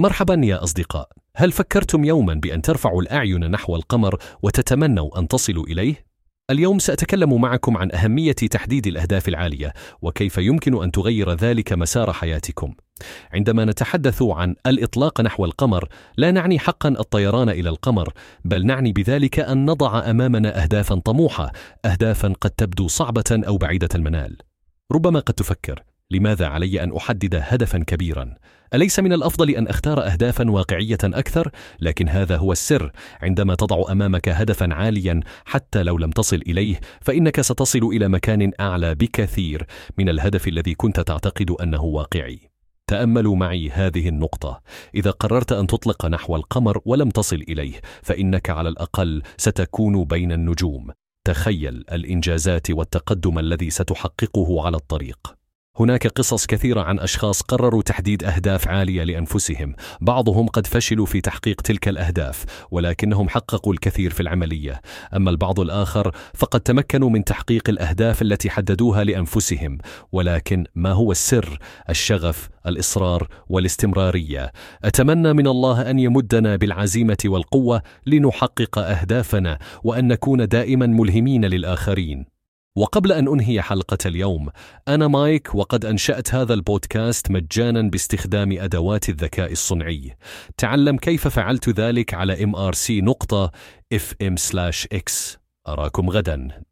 مرحبا يا أصدقاء. هل فكرتم يوما بأن ترفعوا الأعين نحو القمر وتتمنوا أن تصلوا إليه؟ اليوم سأتكلم معكم عن أهمية تحديد الأهداف العالية وكيف يمكن أن تغير ذلك مسار حياتكم. عندما نتحدث عن الإطلاق نحو القمر لا نعني حقا الطيران إلى القمر بل نعني بذلك أن نضع أمامنا أهدافا طموحة أهدافا قد تبدو صعبة أو بعيدة المنال. ربما قد تفكر لماذا علي أن أحدد هدفا كبيرا؟ أليس من الأفضل أن أختار أهدافا واقعية أكثر؟ لكن هذا هو السر عندما تضع أمامك هدفا عاليا حتى لو لم تصل إليه فإنك ستصل إلى مكان أعلى بكثير من الهدف الذي كنت تعتقد أنه واقعي. تأملوا معي هذه النقطة، إذا قررت أن تطلق نحو القمر ولم تصل إليه، فإنك على الأقل ستكون بين النجوم. تخيل الإنجازات والتقدم الذي ستحققه على الطريق. هناك قصص كثيرة عن أشخاص قرروا تحديد أهداف عالية لأنفسهم. بعضهم قد فشلوا في تحقيق تلك الأهداف ولكنهم حققوا الكثير في العملية. أما البعض الآخر فقد تمكنوا من تحقيق الأهداف التي حددوها لأنفسهم. ولكن ما هو السر؟ الشغف الإصرار والاستمرارية. أتمنى من الله أن يمدنا بالعزيمة والقوة لنحقق أهدافنا وأن نكون دائما ملهمين للآخرين. وقبل أن أنهي حلقة اليوم أنا مايك وقد أنشأت هذا البودكاست مجانا باستخدام أدوات الذكاء الصنعي. تعلم كيف فعلت ذلك على mrc نقطة fm/x أراكم غدا.